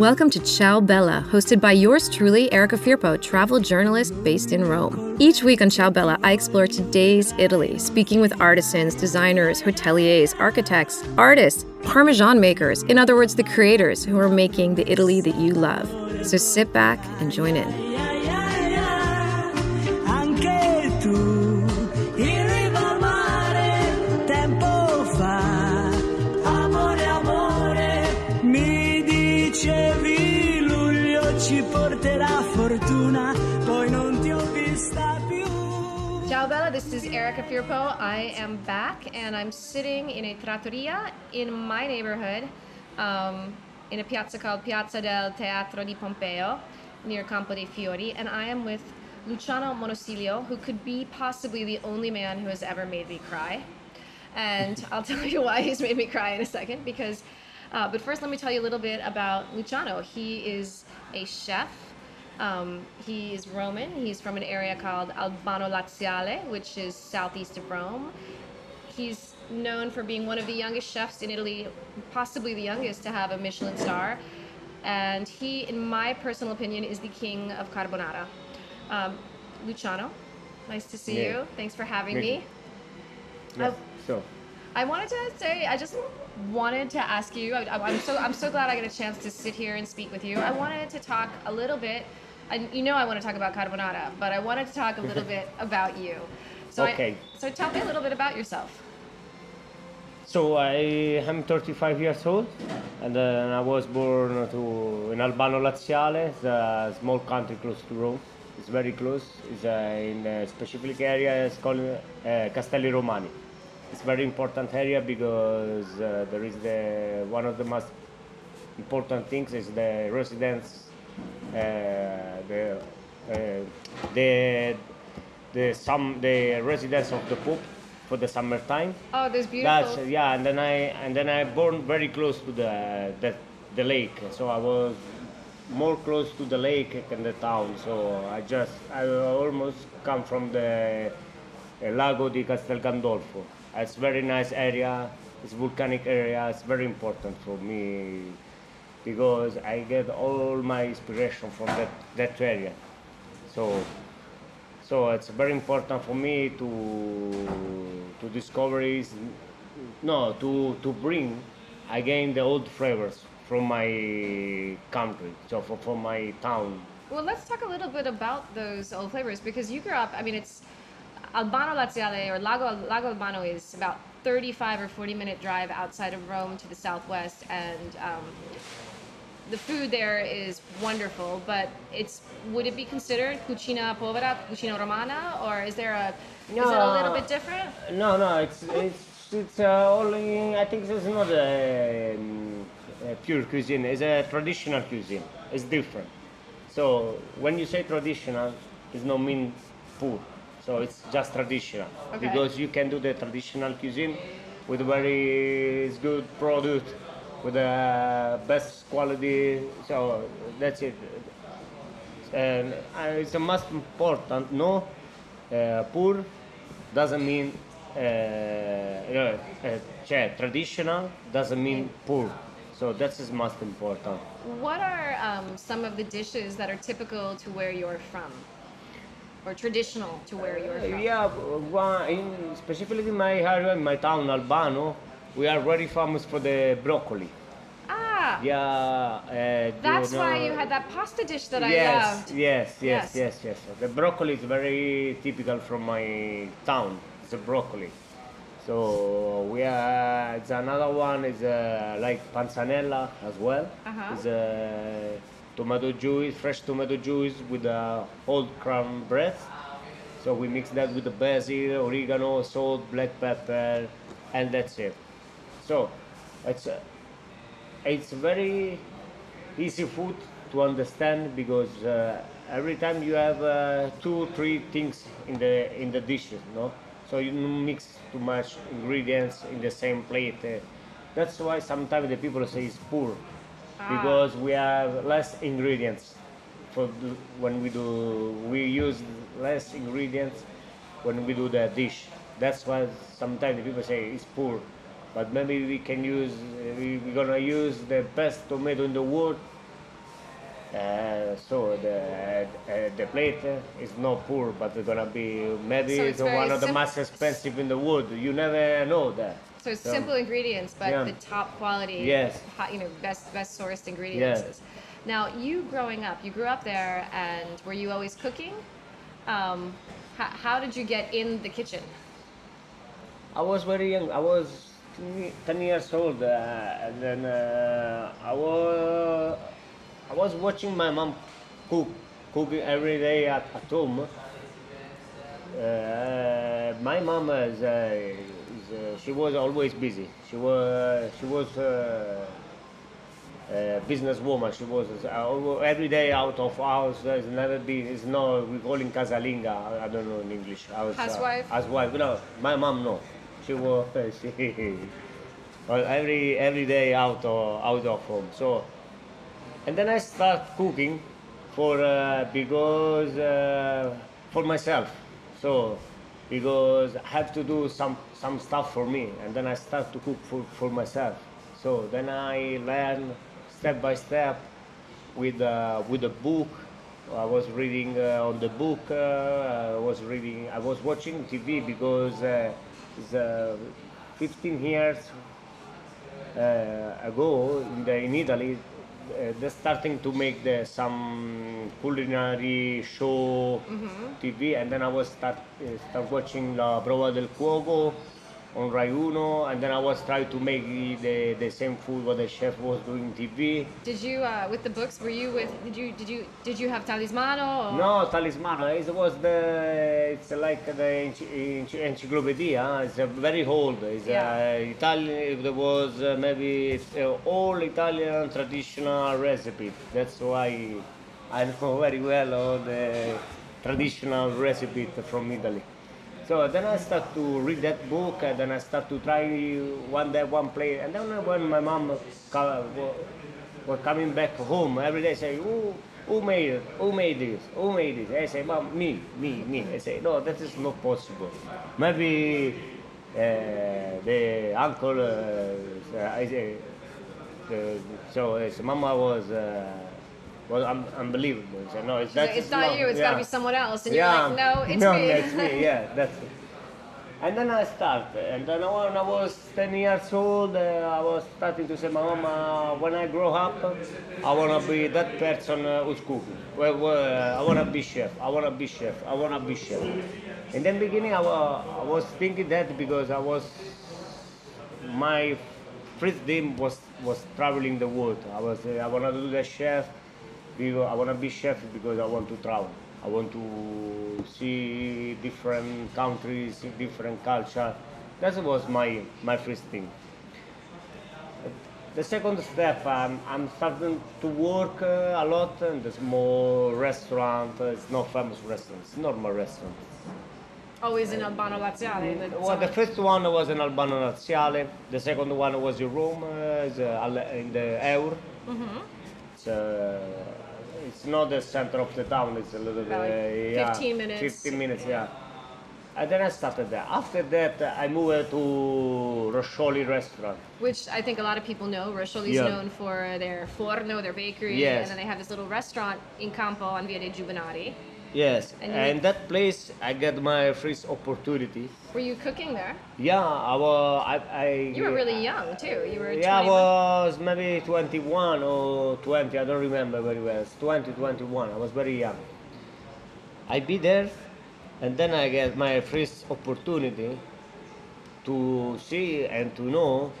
Welcome to Ciao Bella, hosted by yours truly, Erica Firpo, travel journalist based in Rome. Each week on Ciao Bella, I explore today's Italy, speaking with artisans, designers, hoteliers, architects, artists, parmesan makers, in other words, the creators who are making the Italy that you love. So sit back and join in. Ciao Bella, this is Erica Firpo. I am back and I'm sitting in a trattoria in my neighborhood um, in a piazza called Piazza del Teatro di Pompeo near Campo dei Fiori. And I am with Luciano Monosilio, who could be possibly the only man who has ever made me cry. And I'll tell you why he's made me cry in a second because, uh, but first let me tell you a little bit about Luciano. He is a chef. Um, he is Roman. He's from an area called Albano Laziale, which is southeast of Rome. He's known for being one of the youngest chefs in Italy, possibly the youngest to have a Michelin star. And he, in my personal opinion, is the king of carbonara. Um, Luciano, nice to see Yeah. you. Thanks for having Thank me. you. Yes, so I wanted to say, I just wanted to ask you. I, I- I'm so I'm so glad I get a chance to sit here and speak with you. I wanted to talk a little bit. And you know I want to talk about carbonara, but I wanted to talk a little bit about you. So I- Okay. so tell me a little bit about yourself. so I am 35 years old, and uh, I was born to in Albano Laziale, it's a small country close to Rome. It's very close. It's uh, in a specific area. It's called uh, Castelli Romani. It's very important area because uh, there is the one of the most important things is the residence, the uh, the the some the residence of the Pope for the summertime. Oh, there's beautiful. That's yeah, and then I and then I born very close to the the, the lake, so I was more close to the lake than the town. So I just I almost come from the uh, Lago di Castel Gandolfo. It's very nice area. It's volcanic area. It's very important for me because I get all my inspiration from that that area. So so it's very important for me to to discover is no to to bring again the old flavors from my country so for, from my town Well, let's talk a little bit about those old flavors because you grew up. I mean, it's Albano Laziale or Lago Lago Albano is about 35 or 40 minute drive outside of Rome to the southwest, and um, the food there is wonderful. But it's would it be considered cucina povera, cucina romana, or is there a is it a little bit different? no no it's it's it's uh, only i think it's not a, um, a pure cuisine it's a traditional cuisine it's different so when you say traditional it's not mean poor so it's just traditional Okay. because you can do the traditional cuisine with very good product with the best quality so that's it. And uh, it's the most important no uh, poor doesn't mean uh, uh, traditional doesn't mean poor. So that's the most important. What are um, some of the dishes that are typical to where you're from, or traditional to where you're from? yeah one, in, specifically in my area in my town albano we are very famous for the broccoli Ah, yeah uh, that's why know- you had that pasta dish that I yes, loved. Yes, yes, Yes. yes, yes, The broccoli is very typical from my town. It's a broccoli. So we are. It's another one is uh, like panzanella as well. Uh-huh. It's uh, tomato juice, fresh tomato juice with uh, whole crumb bread. So we mix that with the basil, oregano, salt, black pepper, and that's it. So it's uh, it's very easy food to understand because uh, every time you have uh, two three things in the in the dishes no? So you mix too much ingredients in the same plate. Uh, that's why sometimes the people say it's poor because we have less ingredients. For the, when we do we use less ingredients when we do the dish. That's why sometimes the people say it's poor but maybe we can use we, we're gonna use the best tomato in the world Uh, so the uh, the plate is not poor, but it's gonna be maybe So it's one of the most expensive in the world. You never know that. So it's So- simple ingredients, but Yeah. the top quality, Yes. hot, you know, best best sourced ingredients. Yeah. is- Now, you growing up, you grew up there, and were you always cooking? Um, how, how did you get in the kitchen? I was very young. I was 10 10 years old, uh, and then uh, I was I was watching my mom cook, cooking every day at, at home. Uh, my mom is, uh, is uh, she was always busy. She was she was. Uh, businesswoman. She was uh, every day out of house. There's never been. It's no. We call in casalinga. I, don't know in English. I was, Housewife? housewife. No, my mom no. She was she. Every every day out of out of home. So, and then I start cooking for uh, because uh, for myself. So because I have to do some some stuff for me, and then I start to cook for, for myself. So then I learn step by step with uh, with a book. I was reading uh, on the book. Uh, I was reading. I was watching TV because uh, uh, 15 years uh, ago in, the, in Italy, uh, they're starting to make the, some culinary show TV, and then I was start uh, start watching La Prova del Cuoco on Rai Uno, and then I was trying to make the, the same food what the chef was doing TV. Did you, uh, with the books, were you with? Did you did you did you have Talismano? Or? No, Talismano. It was the. It's like the encyclopedia. It's uh, very old. It's Yeah. uh, Italian. There was uh, maybe it's, uh, all Italian traditional recipe. That's why I know very well all the traditional recipe from Italy. So then I start to read that book, and then I start to try one day one play. And then when my mom was coming back home every day, say, "Who, who made it? Who made this? Who made this?" I say, "Mom, me, me, me." I say, "No, that is not possible. Maybe uh, the uncle." Uh, I say, the, so his mama was. Was un- unbelievable. Said, no, it's, that's it's not you. It's got to be someone else. And Yeah. you're like, no, it's no, me. it's me. Yeah, that's it. And then I start, and then when I was 10 years old, uh, I was starting to say, Mama, when I grow up, I want to be that person uh, who's cooking. Well, well, I want to be chef. I want to be chef. I want to be chef. In the beginning, I, I was thinking that because I was my first dream was was traveling the world. I was uh, I want to do the chef because I want to be chef because I want to travel. I want to see different countries, different culture. That was my my first thing. The second step, I'm, I'm starting to work uh, a lot in the small restaurant. Uh, it's not famous restaurants, normal restaurant. Always in Albano Laziale. that Well, the first one was in Albano Laziale. The second one was in Rome, uh, uh, in the Eur. It's, uh, it's not the center of the town. It's a little bit. Like uh, yeah, 15 minutes. 15 minutes, yeah. And then I started there. After that, I moved to Roscioli restaurant. Which I think a lot of people know. Roscioli's Yeah. known for their forno, their bakery, Yes. and then they have this little restaurant in Campo on Via dei Giubbonari. Yes, And and, that place I get my first opportunity. Were you cooking there? Yeah, I was. I, I, You were really young too. You were Yeah, I was maybe 21 or 20, I don't remember very well. It's 20, 21, I was very young. I be there, and then I get my first opportunity to see and to know,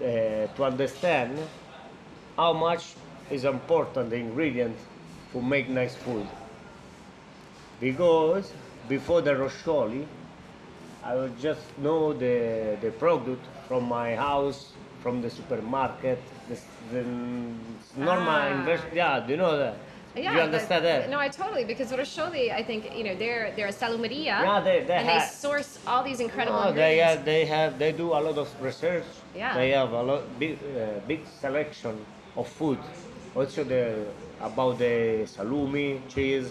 uh, to understand how much is important the ingredient to make nice food. Because before the Roscioli, I would just know the, the product from my house, from the supermarket, the, the normal Ah. invest. Yeah, do you know that? Yeah, you understand that? No, I totally because Roscioli, I think you know they're they're a salumeria. Yeah, they- they and they source all these incredible No, they ingredients. have, they have, they do a lot of research. Yeah. They have a lot, big, uh, big selection of food. Also the about the salumi, cheese,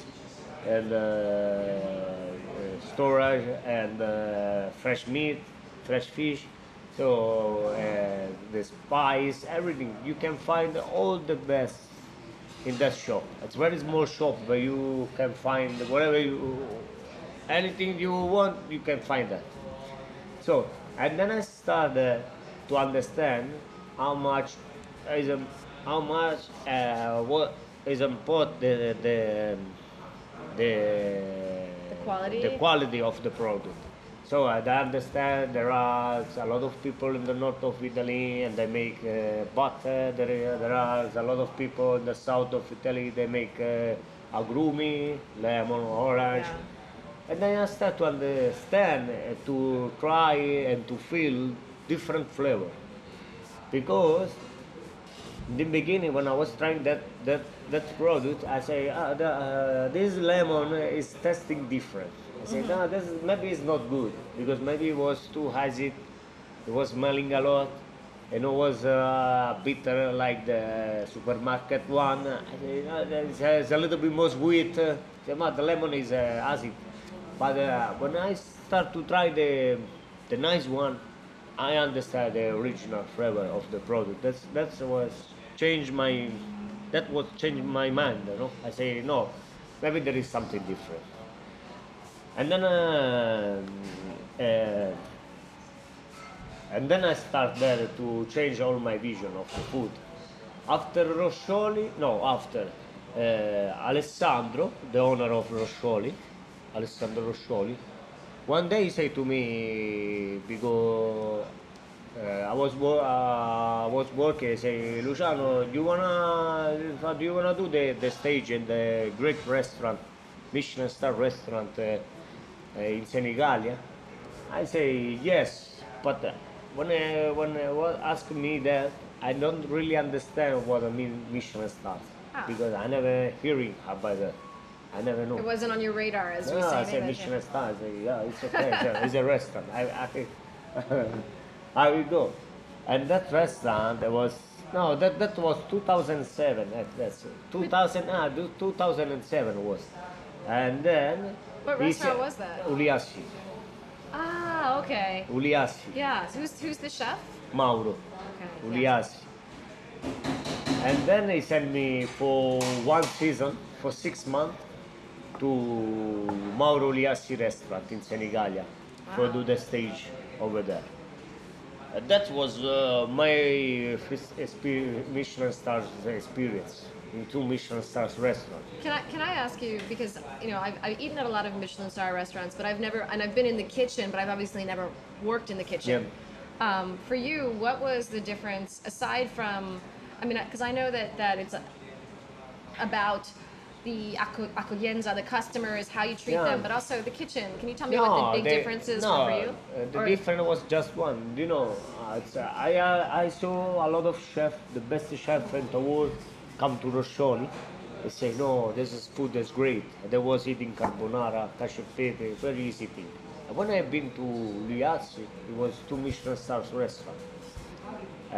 and uh, uh, storage and uh, fresh meat, fresh fish. So the spice, everything. You can find all the best in that shop. It's very small shop where you can find whatever you, anything you want, you can find that. So, and then I started to understand how much is how much uh, what is important the the the, The quality? the quality of the product. So I understand there are a lot of people in the north of Italy and they make uh, butter. There, there are a lot of people in the south of Italy they make uh, agrumi, lemon, orange. Yeah. And then I start to understand, uh, to try and to feel different flavor. Because in the beginning when I was trying that that that product, I say ah, the, uh, this lemon is tasting different. I say no, this is, maybe it's not good because maybe it was too acid. It was smelling a lot, and it was uh, bitter like the supermarket one. I say no, it's, it's a little bit more sweet. I say, "Ma, the lemon is uh, acid. But uh, when I start to try the the nice one, I understand the original flavor of the product. That's that's was changed my that was changed my mind. You know, I say no, maybe there is something different. And then uh, uh, and then I start there to change all my vision of the food. After Roscioli, no, after uh, Alessandro, the owner of Roscioli, Alessandro Roscioli, one day he said to me because uh, I was wo- uh, was working. Say, Luciano, do you wanna do you wanna do the, the stage in the great restaurant, Michelin star restaurant uh, uh, in Senigallia? I say yes, but uh, when uh, when uh, was ask me that, I don't really understand what I mean Michelin stars Ah. because I never hearing about that. I never know. It wasn't on your radar as No, say. I say Michelin star. I say, yeah, it's okay. It's a, it's a restaurant. I, I, I will go. And that restaurant, there was no, that that was 2007. That, that's it. 2000. Ah, 2007 was. And then. What restaurant was that? Uliassi. Ah, okay. Uliassi. Yeah. So who's who's the chef? Mauro. Okay. Uliassi. And then he sent me for one season, for six months, to Mauro Uliassi restaurant in Senigallia for do the stage over there. That was uh, my first exper- Michelin stars experience in two Michelin stars restaurants. Can I can I ask you because you know I've, I've eaten at a lot of Michelin star restaurants, but I've never and I've been in the kitchen, but I've obviously never worked in the kitchen. Um, for you, what was the difference aside from? I mean, because I know that that it's about the acco- accoglienza, the customers, how you treat Yeah. them, but also the kitchen. Can you tell me what the big they- differences no, were for you? uh, the Or- difference was just one. You know, uh, uh, I uh, I saw a lot of chef, the best chef in the world, come to Roscioli. They say, no, this is food that's great. They was eating carbonara, cacio e pepe, very easy thing. And when I've been to Uliassi, it was two Michelin stars restaurant. Uh,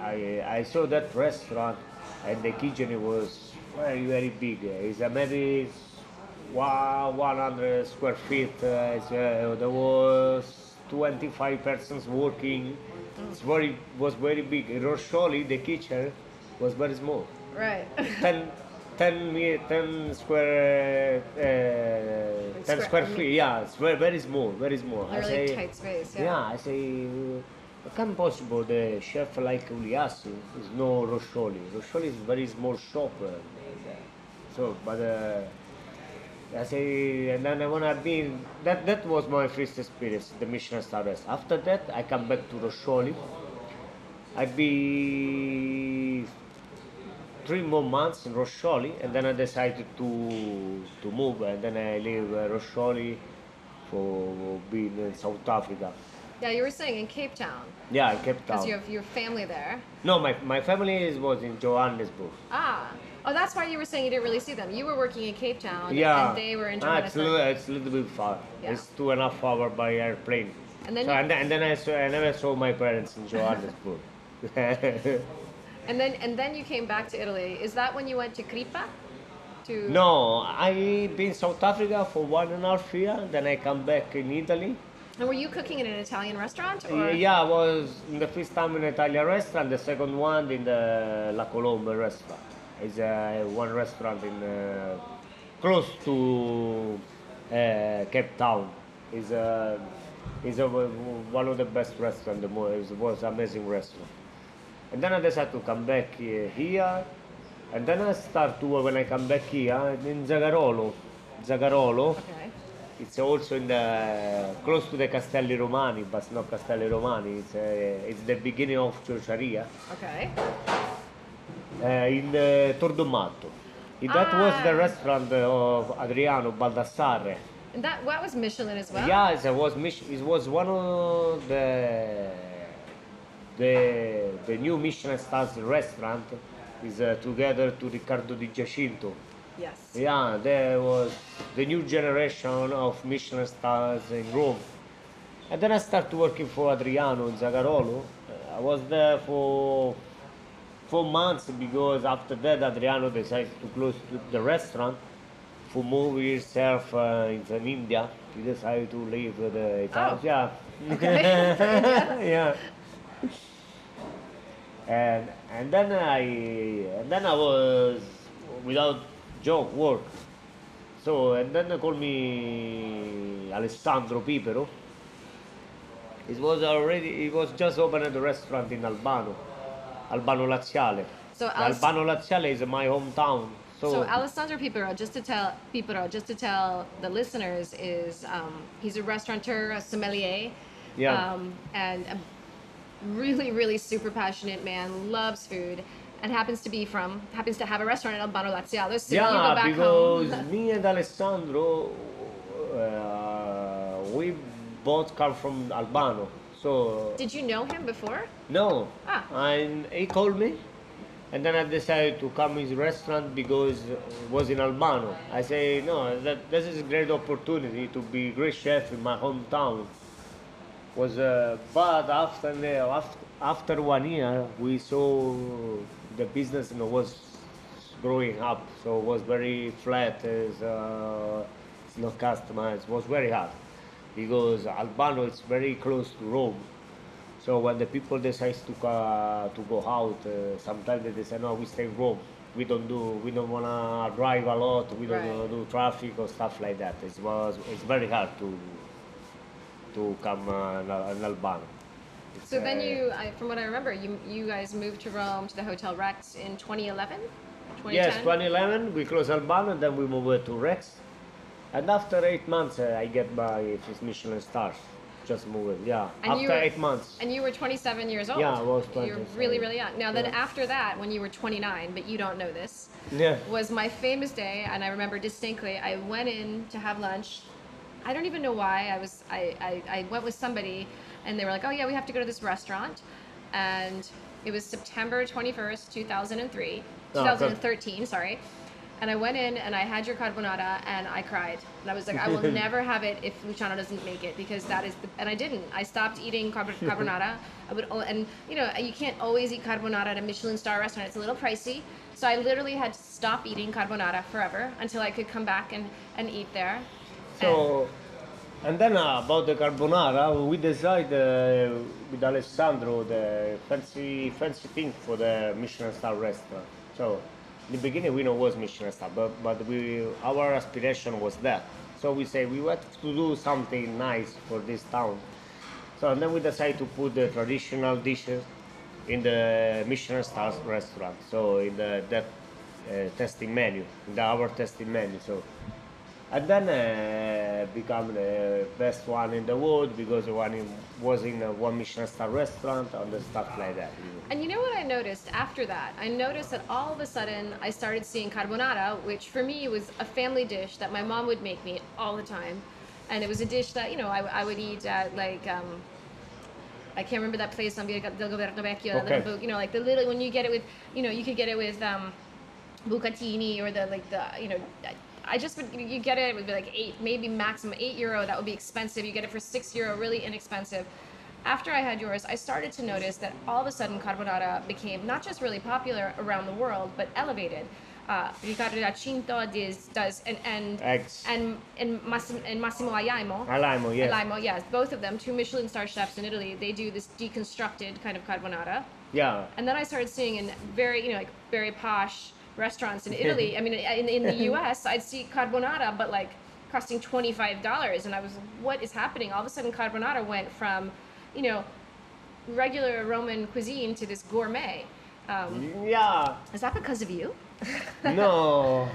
I, I saw that restaurant and the kitchen it was very very big. It's a maybe one- 100 square feet. Uh, it's, uh, there was 25 persons working. It's very was very big. In Roscioli, the kitchen was very small. right. 10, 10, me- 10 square uh, 10 Square- square feet. Yeah, it's very very small, very small. A really tight space. Yeah. Yeah, I say, can possible the chef like Uliassi is no Roscioli. Roscioli is very small shop. Uh, so, but uh, I say, and then when I've been, that, that was my first experience, the Michelin star restaurant. After that, I come back to Roscioli. I'd be three more months in Roscioli, and then I decided to to move, and then I leave uh, Roscioli for being in South Africa. Yeah, you were saying in Cape Town Yeah, I kept because town. you have your family there. No, my, my family is, was in Johannesburg. Ah. Oh, that's why you were saying you didn't really see them. You were working in Cape Town, Yeah, and they were in ah, it's, a Johannesburg. little, it's a little bit far. Yeah. It's two and a half hour by airplane. And then so, you- and, and then I, saw, I never saw my parents in Johannesburg. And then and then you came back to Italy. Is that when you went to Kripa? To no, I been South Africa for one and a half year. Then I come back in Italy. And were you cooking in an Italian restaurant? Or? Yeah, I was in the first time in an Italian restaurant, the second one in the La Colombe restaurant. It's uh, one restaurant in uh, close to uh, Cape Town. It's uh, it's a, one of the best restaurants. The more it was amazing restaurant. And then I decided to come back uh, here. And then I start to when I come back here in Zagarolo. Zagarolo. Okay. It's also in the close to the Castelli Romani, but not Castelli Romani. It's uh, it's the beginning of Ciociaria Okay. uh, in uh, Tordomato. That was the Ah. restaurant of Adriano Baldassare. And that what was Michelin as well? Yeah, it was Mich- it was one of the the the new Michelin stars restaurant is uh, together to Riccardo Di Giacinto. Yes. Yeah, there was the new generation of Michelin stars in Rome. And then I started working for Adriano in Zagarolo. Uh, I was there for four months because after that Adriano decided to close the- restaurant for move himself uh, in in India. He decided to leave the Italian. Oh. Yeah. Okay. yeah. And and then I and then I was without job work. So and then they called me Alessandro Pipero. It was already it was just opened a restaurant in Albano, Albano Laziale. So Aless- Albano Laziale is my hometown. So, So Alessandro Pipero, just to tell Pipero, just to tell the listeners, is um, he's a restaurateur, a sommelier, Yeah. um, and a really, really super passionate man, loves food, and happens to be from happens to have a restaurant in Albano Laziale. So you go yeah, because home. me and Alessandro, uh, we both come from Albano. So Did you know him before? no, Ah. and he called me, and then I decided to come his restaurant because it was in Albano. I say no, that this is a great opportunity to be great chef in my hometown. Was uh, but after after after one year we saw the business you know, was growing up, so it was very flat. It's, uh, not customized. It was very hard because Albano is very close to Rome. So when the people decide to uh, to go out, uh, sometimes they say, no, we stay in Rome. We don't do, we don't wanna drive a lot. We don't Right. do traffic or stuff like that. It was, it's very hard to to come uh, in Albano. So then you, I, from what I remember, you you guys moved to Rome to the Hotel Rex in 2011. 2010? Yes, 2011 we closed Albano, then we moved to Rex, and after eight months uh, I get my first Michelin stars. Just moving, yeah. And after were- eight months. And you were 27 years old. Yeah, I was You're really, really young. Now, then Yeah. after that, when you were 29, but you don't know this, Yeah. was my famous day, and I remember distinctly. I went in to have lunch. I don't even know why. I was I, I, I went with somebody, and they were like, "Oh yeah, we have to go to this restaurant," and it was September 21st, 2003, Oh, okay. 2013. Sorry. And I went in and I had your carbonara and I cried. And I was like, I will never have it if Luciano doesn't make it because that is the, and I didn't. I stopped eating carb- carbonara. I would, and you know, you can't always eat carbonara at a Michelin star restaurant. It's a little pricey. So I literally had to stop eating carbonara forever until I could come back and, and eat there. So, and then uh, about the carbonara, we decided uh, with Alessandro the fancy fancy thing for the Michelin star restaurant. So, in the beginning we know was Michelin star, but but we our aspiration was that. So we say we want to do something nice for this town. So and then we decided to put the traditional dishes in the Michelin star restaurant. So in the that uh, testing menu, in the our testing menu. So and then uh, become the best one in the world because the one in, was in a one Michelin star restaurant and the stuff like that. And you know what I noticed after that? I noticed that all of a sudden I started seeing carbonara, which for me was a family dish that my mom would make me all the time. And it was a dish that, you know, I, I would eat at like, um, I can't remember that place on Via del Governo Vecchio, Okay. the, you know, like the little, when you get it with, you know, you could get it with um, bucatini or the, like the, you know, I- just would, you get it, it would be like eight, maybe maximum eight euro, that would be expensive. You get it for six euro, really inexpensive after I had yours, I started to notice that all of a sudden carbonara became not just really popular around the world, but elevated. Uh, Riccardo Giacinto does, does and and Eggs. and and, Massim, and Massimo Ayaimo. Alaimo, yes. Alaimo, yes, both of them, two Michelin star chefs in Italy. They do this deconstructed kind of carbonara. Yeah. And then I started seeing in very, you know, like very posh restaurants in Italy. I mean, in, in the U.S., I'd see carbonara, but like costing twenty five dollars, and I was, what is happening? All of a sudden, carbonara went from, you know, regular Roman cuisine to this gourmet. Um, Yeah, is that because of you? no.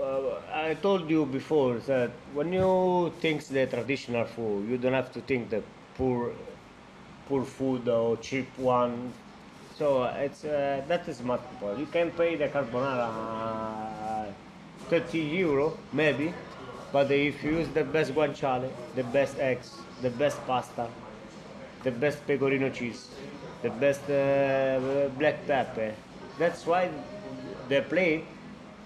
Uh, I told you before that when you think the traditional food, you don't have to think the poor, poor food or cheap one. So it's uh, that is more. You can pay the carbonara uh, 30 euro maybe, but if you use the best guanciale, the best eggs, the best pasta, the best pecorino cheese, the best uh, black pepper. That's why the plate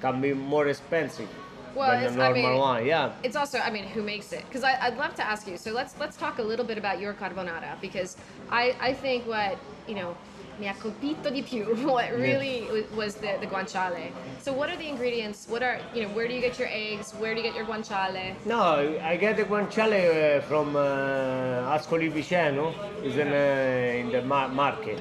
can be more expensive Well, than it's- the I normal mean- one. Yeah. It's also, I mean, who makes it? Because I'd love to ask you. So let's let's talk a little bit about your carbonara because I I think what you know mi ha colpito di più. What really wa- was the the guanciale. So what are the ingredients? What are you know? Where do you get your eggs? Where do you get your guanciale? No, I get the guanciale uh, from uh, Ascoli Piceno, is in, uh, in the mar- market.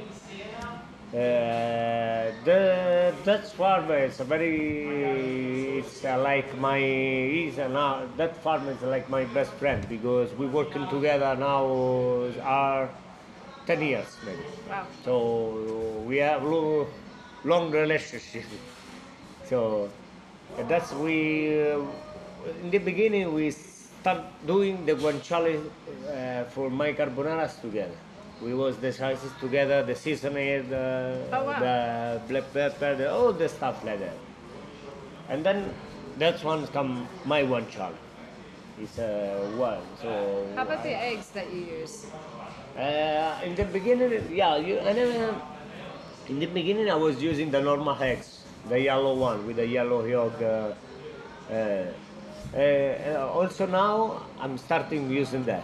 Uh, the Dutch farmer is a very, it's uh, like my, he's uh, now, that farmer is like my best friend because we working together now are 10 years maybe. Wow. So we have lo- long relationship. So that's we. Uh, in the beginning, we start doing the guanciale uh, for my carbonaras together. We was the spices together, the seasoning, the, Oh, wow. the black pepper, the, all the stuff like that. And then that's one come my guanciale. It's uh, one. So How about the eggs that you use? Uh, in the beginning, yeah, you, I never, in the beginning I was using the normal eggs, the yellow one with the yellow yolk. Uh, uh, uh, also now I'm starting using that.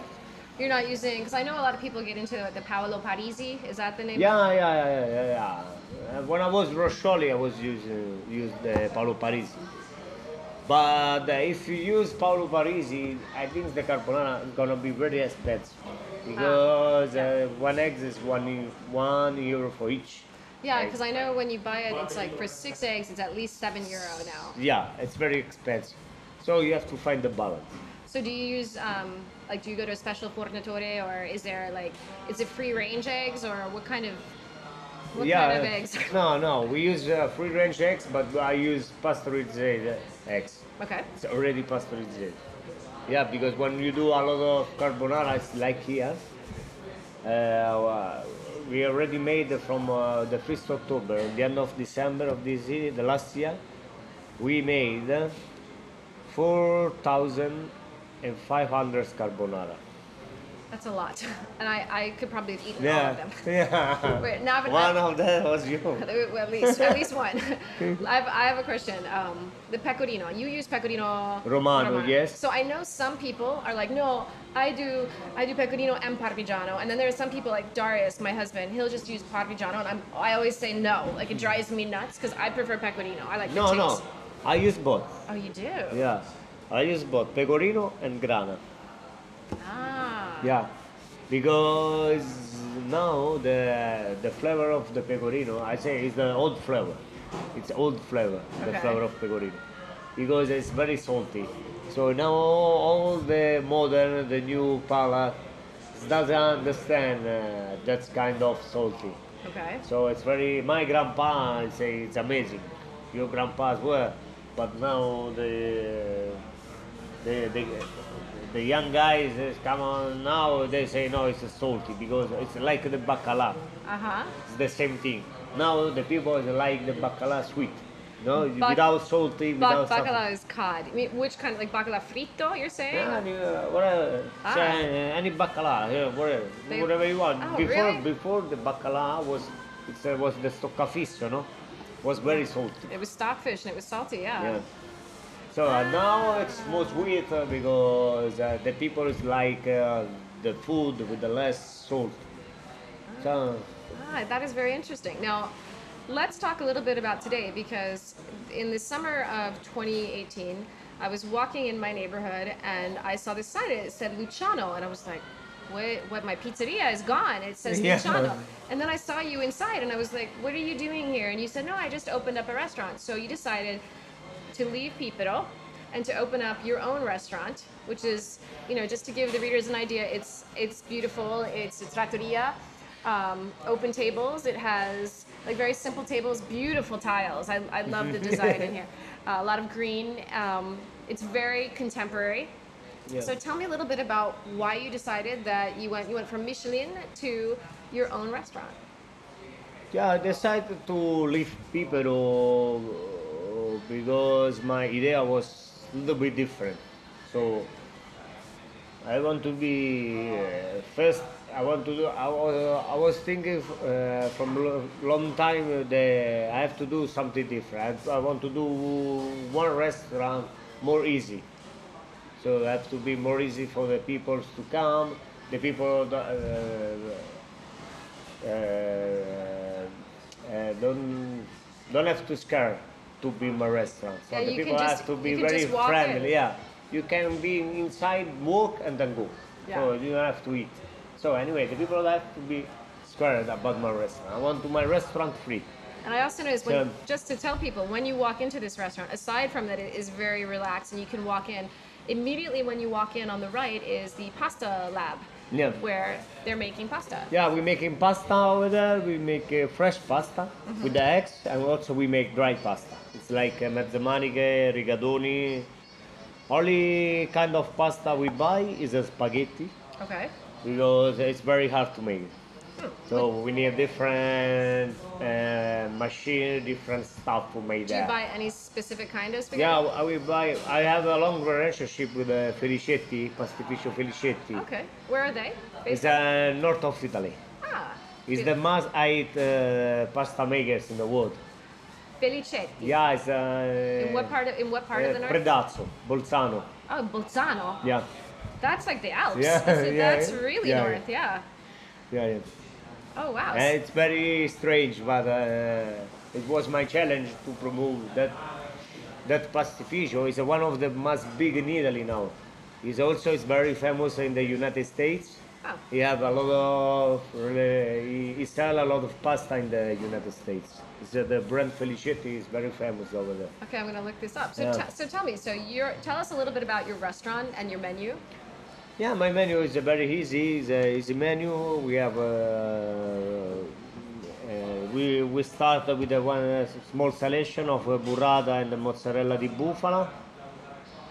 You're not using because I know a lot of people get into the Paolo Parisi. Is that the name? Yeah, yeah, yeah, yeah, yeah. Uh, when I was Roscioli, I was using use the Paolo Parisi. But uh, if you use Paolo Parisi, I think the carbonara is gonna be very expensive because uh, one egg is one one euro for each. Yeah, because I know when you buy it, it's like for six eggs, it's at least seven euro now. Yeah, it's very expensive. So you have to find the balance. So do you use um, like do you go to a special fornitore or is there like is it free range eggs or what kind of what yeah. kind of eggs? No, no, we use uh, free range eggs, but I use pasteurized eggs. okay. It's already pasteurized. Yeah, because when you do a lot of carbonara, like here. Uh, we already made from uh, the 1st October, the end of December of this year, the last year, we made 4,500 carbonara. That's a lot, and I, I could probably have eaten all of them. yeah. Wait, now I've- One of them was you. At least at least one. I have, I have a question. Um, the pecorino. You use pecorino Romano, yes. So I know some people are like, no, I do I do pecorino and parmigiano, and then there are some people like Darius, my husband. He'll just use parmigiano, and I'm, I always say no. Like it drives me nuts because I prefer pecorino. I like No, no, I use both. Oh, you do. Yeah, I use both pecorino and grana. Ah. Yeah, because now the the flavor of the pecorino, I say, is the old flavor. It's old flavor, the flavor of pecorino, because it's very salty. So now all the modern, the new palate doesn't understand uh, that kind of salty. Okay. So it's very. My grandpa, I say, it's amazing. Your grandpa as well, but now the the the, the young guys come on now. They say no, it's salty because it's like the bacala. Uh huh. It's the same thing. Now the people like the bacala sweet, no, Bac- without salty, without Bac- bacala is cod. I mean, which kind? Of like bacala frito? You're saying? Yeah, any, uh, whatever. Ah. Uh, any bacala, yeah, whatever, They- whatever you want. Oh, before, really? before the bacala was, it uh, was the stoccafisso, no? Was very salty. It was stockfish and it was salty. Yeah. Yeah. So uh, now it's more sweet uh, because uh, the people is like uh, the food with the less salt. So Ah, that is very interesting. Now, let's talk a little bit about today because in the summer of 2018, I was walking in my neighborhood and I saw this sign. It said Luciano, and I was like, what, what my pizzeria is gone. It says Yeah. Luciano. And then I saw you inside and I was like, what are you doing here? And you said, no, I just opened up a restaurant. So you decided to leave Pipero and to open up your own restaurant, which is, you know, just to give the readers an idea, it's it's beautiful. It's a trattoria, um, open tables. It has like very simple tables, beautiful tiles. I, I love the design in here. Uh, a lot of green. Um, it's very contemporary. Yeah. So tell me a little bit about why you decided that you went you went from Michelin to your own restaurant. Yeah, I decided to leave Pipero because my idea was a little bit different. So I want to be uh, first. I want to do. I was, I was thinking uh, from lo- long time that I have to do something different. I, I want to do one restaurant more easy. So it have to be more easy for the people to come. The people uh, uh, uh, don't don't have to scare to be my restaurant. So Yeah, the people just- have to be very friendly. in. Yeah, you can be inside, walk, and then go. Yeah. So you don't have to eat. So anyway, the people have to be scared about my restaurant. I want to my restaurant free. And I also noticed when, So- just to tell people, when you walk into this restaurant, aside from that it is very relaxed and you can walk in, immediately when you walk in on the right is the pasta lab, Yeah. where they're making pasta. Yeah, we're making pasta over there. We make uh, fresh pasta Mm-hmm. with the eggs, and also we make dry pasta. It's like uh, mezzamaniche, rigatoni. Only kind of pasta we buy is a spaghetti Okay. because it's very hard to make. So we need different uh, machine, different stuff to make Do you that. buy any specific kind of spaghetti? Yeah, I will buy. I have a long relationship with uh, Felicetti, Pastificio Felicetti. Okay. Where are they? It's uh, north of Italy. ah. It's the most eight uh, pasta makers in the world. Felicetti. Yeah, it's uh, In what part of in what part of the uh, north? Predazzo, Bolzano. Oh, Bolzano. Yeah, That's like the Alps. Yeah, That's, yeah, that's really Yeah, north. Yeah. yeah, yeah. Oh wow. And it's very strange, but uh, it was my challenge to promote that that pastificio is one of the most big in Italy now. It's also it's very famous in the United States. Oh. He have a lot of uh, he, sell a lot of pasta in the United States. Uh, the brand Felicetti is very famous over there. Okay, I'm gonna look this up. So, Yeah. t- so tell me. So, you're tell us a little bit about your restaurant and your menu. Yeah, my menu is very easy. It's a easy menu. We have uh, uh, we we start with a one uh, small selection of burrata and mozzarella di bufala.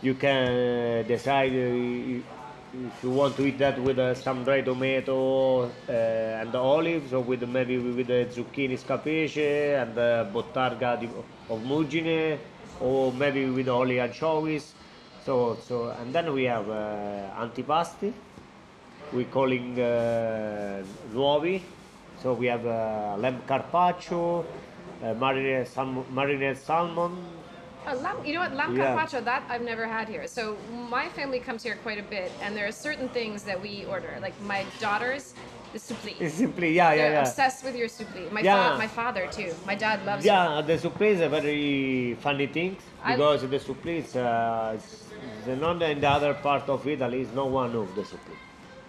You can decide if you want to eat that with some dry tomato and olives, or with maybe with the zucchini scapece and bottarga di, of Mugine, or maybe with only anchovies. So, so and then we have uh, antipasti. We calling uh, nuovi. So we have uh, lamb carpaccio, uh, marinated, salmon, marinated salmon. Lamb, you know what? Lamb Yeah. carpaccio, that I've never had here. So my family comes here quite a bit, and there are certain things that we order. Like my daughters, the supli. It's simply yeah, They're yeah, yeah. obsessed with your supli. My, Yeah. fa- my father too. My dad loves it. Yeah, the supli is a very funny thing I- because the supli is, uh, not in the other part of Italy. Is no one of the supli.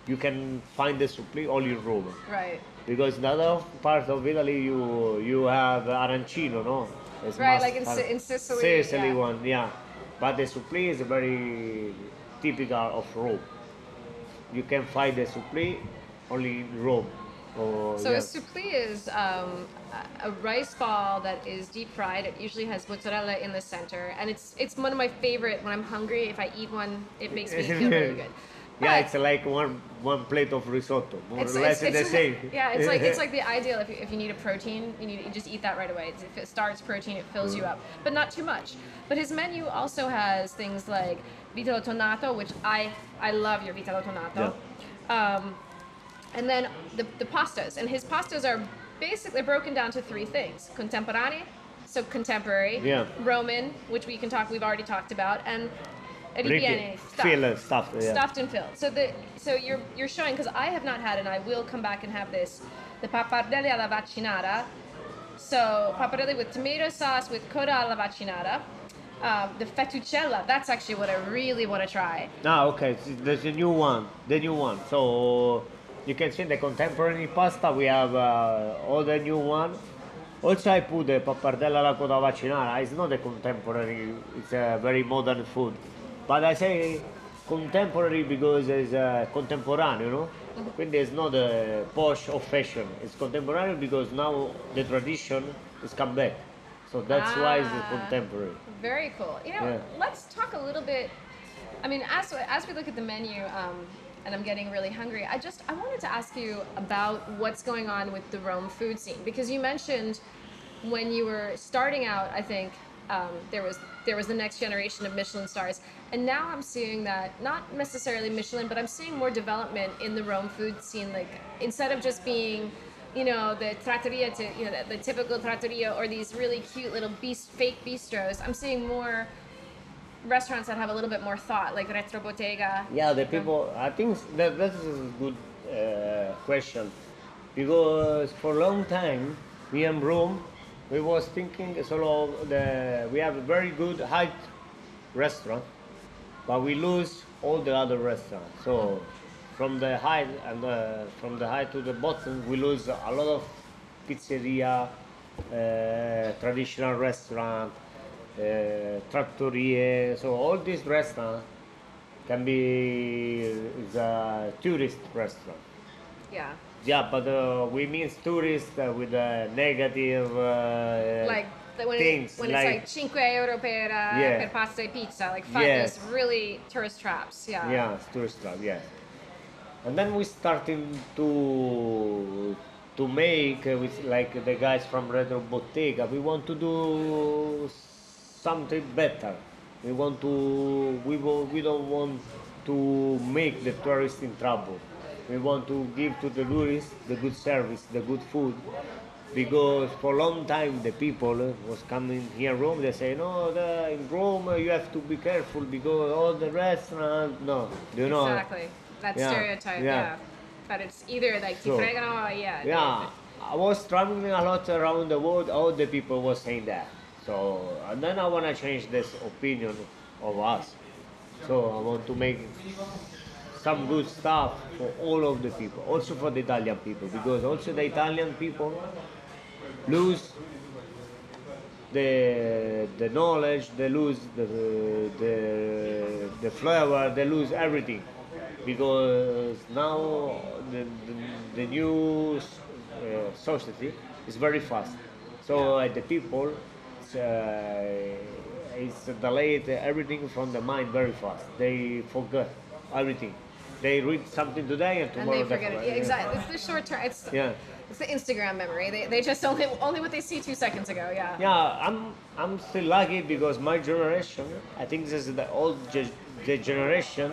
You can find the supli only in Rome Right. because in the other part of Italy you you have arancino, no? It's Right, like in in Sicily, Sicily yeah. one, yeah. But the supli is very typical of Rome. You can find the supli only in Rome. Or, So yeah. a supli is um, a rice ball that is deep fried. It usually has mozzarella in the center, and it's it's one of my favorite. When I'm hungry, if I eat one, it makes me feel really good. Yeah, it's like one one plate of risotto, more It's, or less it's, the same. Yeah, it's like it's like the ideal if you, if you need a protein, you need you just eat that right away. It's, if it starts protein, it fills Mm. you up, but not too much. But his menu also has things like vitello tonnato, which I I love your vitello tonnato. Um, and then the, the pastas, and his pastas are basically broken down to three things: contemporanee, so contemporary, Yeah. Roman, which we can talk, we've already talked about, and ripiene, stuffed Fill stuff. Yeah. stuffed and filled. So the so you're you're showing because I have not had and I will come back and have this the pappardelle alla vaccinara. So pappardelle with tomato sauce with coda alla vaccinara. um, the fettuccella. That's actually what I really want to try. Ah, okay. There's a new one. The new one. So you can see in the contemporary pasta. We have uh, all the new one. Also, I put the pappardella alla coda vaccinara. It's not a contemporary. It's a very modern food. But I say contemporary because it's uh, contemporary, you know. Quindi it's not a posh or fashion. It's contemporary because now the tradition is come back. So that's why it's Ah. contemporary. Very cool. You know, Yeah. let's talk a little bit. I mean, as as we look at the menu, um, and I'm getting really hungry. I just I wanted to ask you about what's going on with the Rome food scene because you mentioned when you were starting out, I think um, there was there was the next generation of Michelin stars, and now I'm seeing that not necessarily Michelin, but I'm seeing more development in the Rome food scene. Like instead of just being you know the trattoria to you know the, the typical trattoria or these really cute little beast fake bistros i'm seeing more restaurants that have a little bit more thought like Retrobottega Yeah, the people. I think that that is a good uh, question because for a long time we in Rome we was thinking of the we have a very good height restaurant, but we lose all the other restaurants. So from the height and from the height to the bottom we lose a lot of pizzeria, uh, traditional restaurant, trattorie. So all these restaurants can be a tourist restaurant. yeah Yeah, but uh, we mean tourist uh, with a negative uh, like when, things it, when it's like 5 euro per, uh, Yeah. per pasta e pizza like fun, Yes. those really tourist traps yeah yeah, tourist trap, yeah. And then we starting to to make uh, with like the guys from Retrobottega. We want to do something better. We want to we wo- we don't want to make the tourists in trouble. We want to give to the tourists the good service, the good food. Because for a long time the people was coming here in Rome. They say no, the, in Rome you have to be careful because all the restaurants. No, you know. exactly that Yeah, stereotype yeah. yeah. but it's either like So, or oh, yeah Yeah, I was traveling a lot around the world. All the people were saying that. So and then I want to change this opinion of us. So I want to make some good stuff for all of the people, also for the Italian people, because also the Italian people lose the the knowledge, they lose the the the flavor, they lose everything, because now the the, the new uh, society is very fast. So uh, the people it's, uh, it's delayed everything from the mind very fast. They forget everything. They read something today and and tomorrow they forget it yeah, exactly it's the short term it's Yeah. it's the instagram memory they, they just only only what they see two seconds ago yeah Yeah, I'm I'm still lucky because my generation, I think this is the old ge- the generation,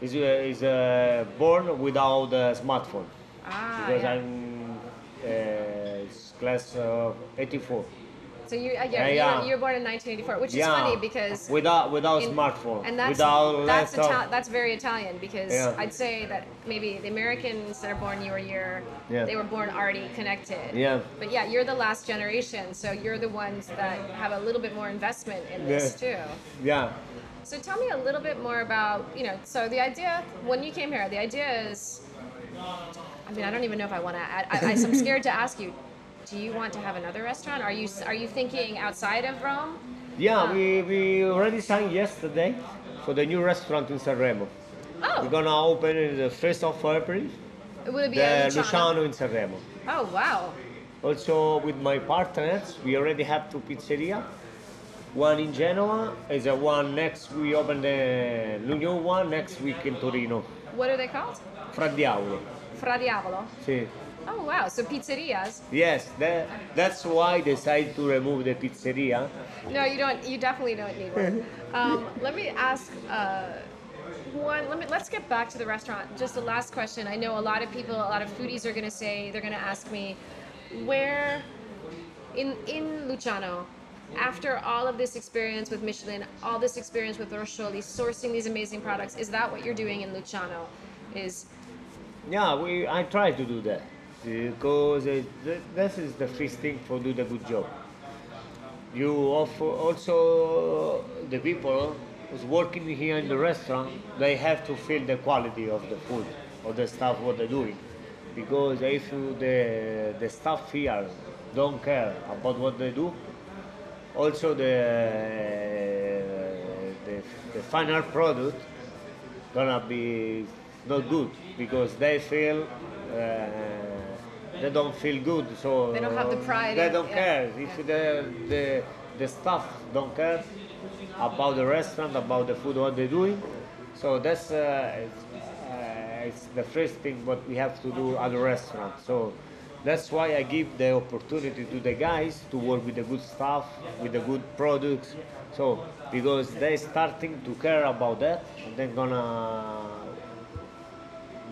is uh, is uh, born without a smartphone ah, because yeah. I'm uh, class uh, 84. So you, uh, yeah, Yeah, you. Were, born in 1984, which is yeah, funny because without without in- smartphone, and that's without that's that's very Italian because Yeah. I'd say that maybe the Americans that are born your year, Yeah. they were born already connected. Yeah. But yeah, you're the last generation, so you're the ones that have a little bit more investment in this too. yeah. So tell me a little bit more about, you know, so the idea when you came here, the idea is, I mean, I don't even know if I want to. I, I, I'm scared to ask you. Do you want to have another restaurant? Are you are you thinking outside of Rome? Yeah, Ah. we, we already signed yesterday for the new restaurant in Sanremo. Oh, We're gonna open in the first of April, would it be the Luciano? In Sanremo. Oh wow. Also with my partners, we already have two pizzeria. One in Genoa is a one next. We open the new one next week in Torino. What are they called? Fra Diavolo. Fra Diavolo. Sì. Oh wow. So pizzerias. Yes, that, that's why I decided to remove the pizzeria. No, you don't. You definitely don't need one. Um, let me ask uh, one. Let me. Let's get back to the restaurant. Just the last question. I know a lot of people, a lot of foodies are going to say they're going to ask me, where in in Luciano, after all of this experience with Michelin, all this experience with Roscioli, sourcing these amazing products, is that what you're doing in Luciano? Is Yeah, we I try to do that because th- this is the first thing for do the good job. you offer also the people who's working here in the restaurant. They have to feel the quality of the food or the stuff what they're doing, because if the the staff here don't care about what they do, also the the, the final product gonna be not good because they feel uh, they don't feel good so They don't have the pride they don't yeah, care. If the, the the staff don't care about the restaurant about the food what they're doing. So that's uh, it's, uh, it's the first thing what we have to do at the restaurant. So that's why I give the opportunity to the guys to work with the good staff, with the good products. So because they're starting to care about that, and they're gonna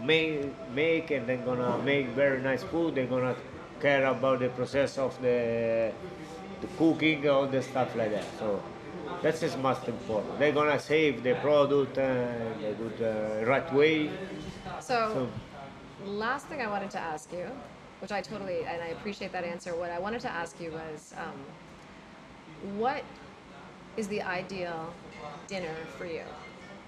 make, make and they're gonna make very nice food. They're gonna care about the process of the the cooking, all the stuff like that. So that's is most important. They're gonna save the product uh, the good uh, right way. So, last thing I wanted to ask you, which I totally and I appreciate that answer. What I wanted to ask you was, um, what is the ideal dinner for you?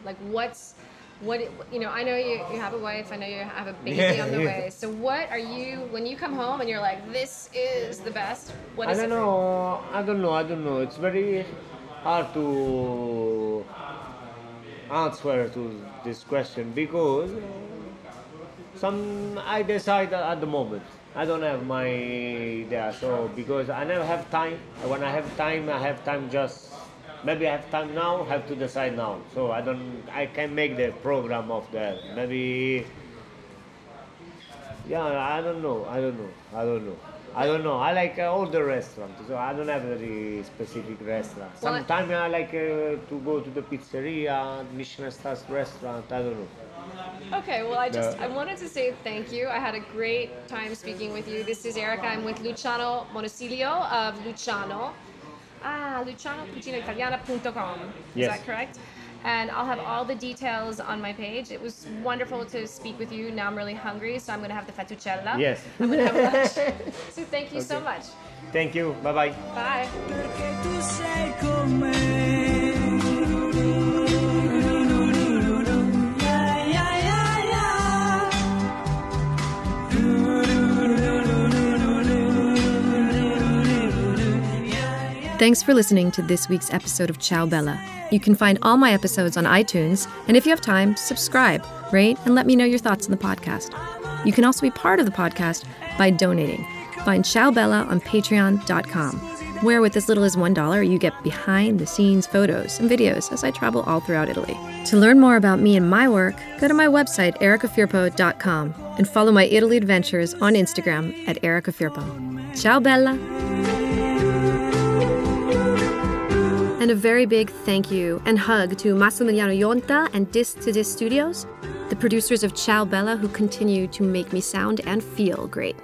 Like, what's what you know? I know you, you have a wife. I know you have a baby Yeah, on the yeah. way. So, what are you when you come home and you're like, this is the best? What I don't it? know. I don't know. I don't know. It's very hard to answer to this question because some I decide at the moment. I don't have my idea. So because I never have time. When I have time, I have time just. Maybe I have time now. Have to decide now. So I don't. I can make the program of that. Maybe yeah, I don't know. I don't know. I don't know. I don't know. I like uh, all the restaurants, so I don't have a very specific restaurant. Sometimes I like uh, to go to the pizzeria, Michelin stars restaurant. I don't know. Okay, well, I just. I wanted to say thank you. I had a great time speaking with you. This is Erica. I'm with Luciano Monosilio of Luciano. Ah, lucianocucinaitaliana.com. Is that correct? And I'll have all the details on my page. It was wonderful to speak with you. Now I'm really hungry, so I'm going to have the fettuccella. Yes. I'm going to have lunch. so thank you so much. Thank you. Bye-bye. bye. Thanks for listening to this week's episode of Ciao Bella. You can find all my episodes on iTunes, and if you have time, subscribe, rate, and let me know your thoughts on the podcast. You can also be part of the podcast by donating. Find Ciao Bella on patreon.com, where with as little as $1, you get behind the scenes photos and videos as I travel all throughout Italy. To learn more about me and my work, go to my website, ericafirpo.com, and follow my Italy adventures on Instagram at ericafirpo. Ciao Bella! And a very big thank you and hug to Massimiliano Yonta and Dis to Dis Studios, the producers of Ciao Bella who continue to make me sound and feel great.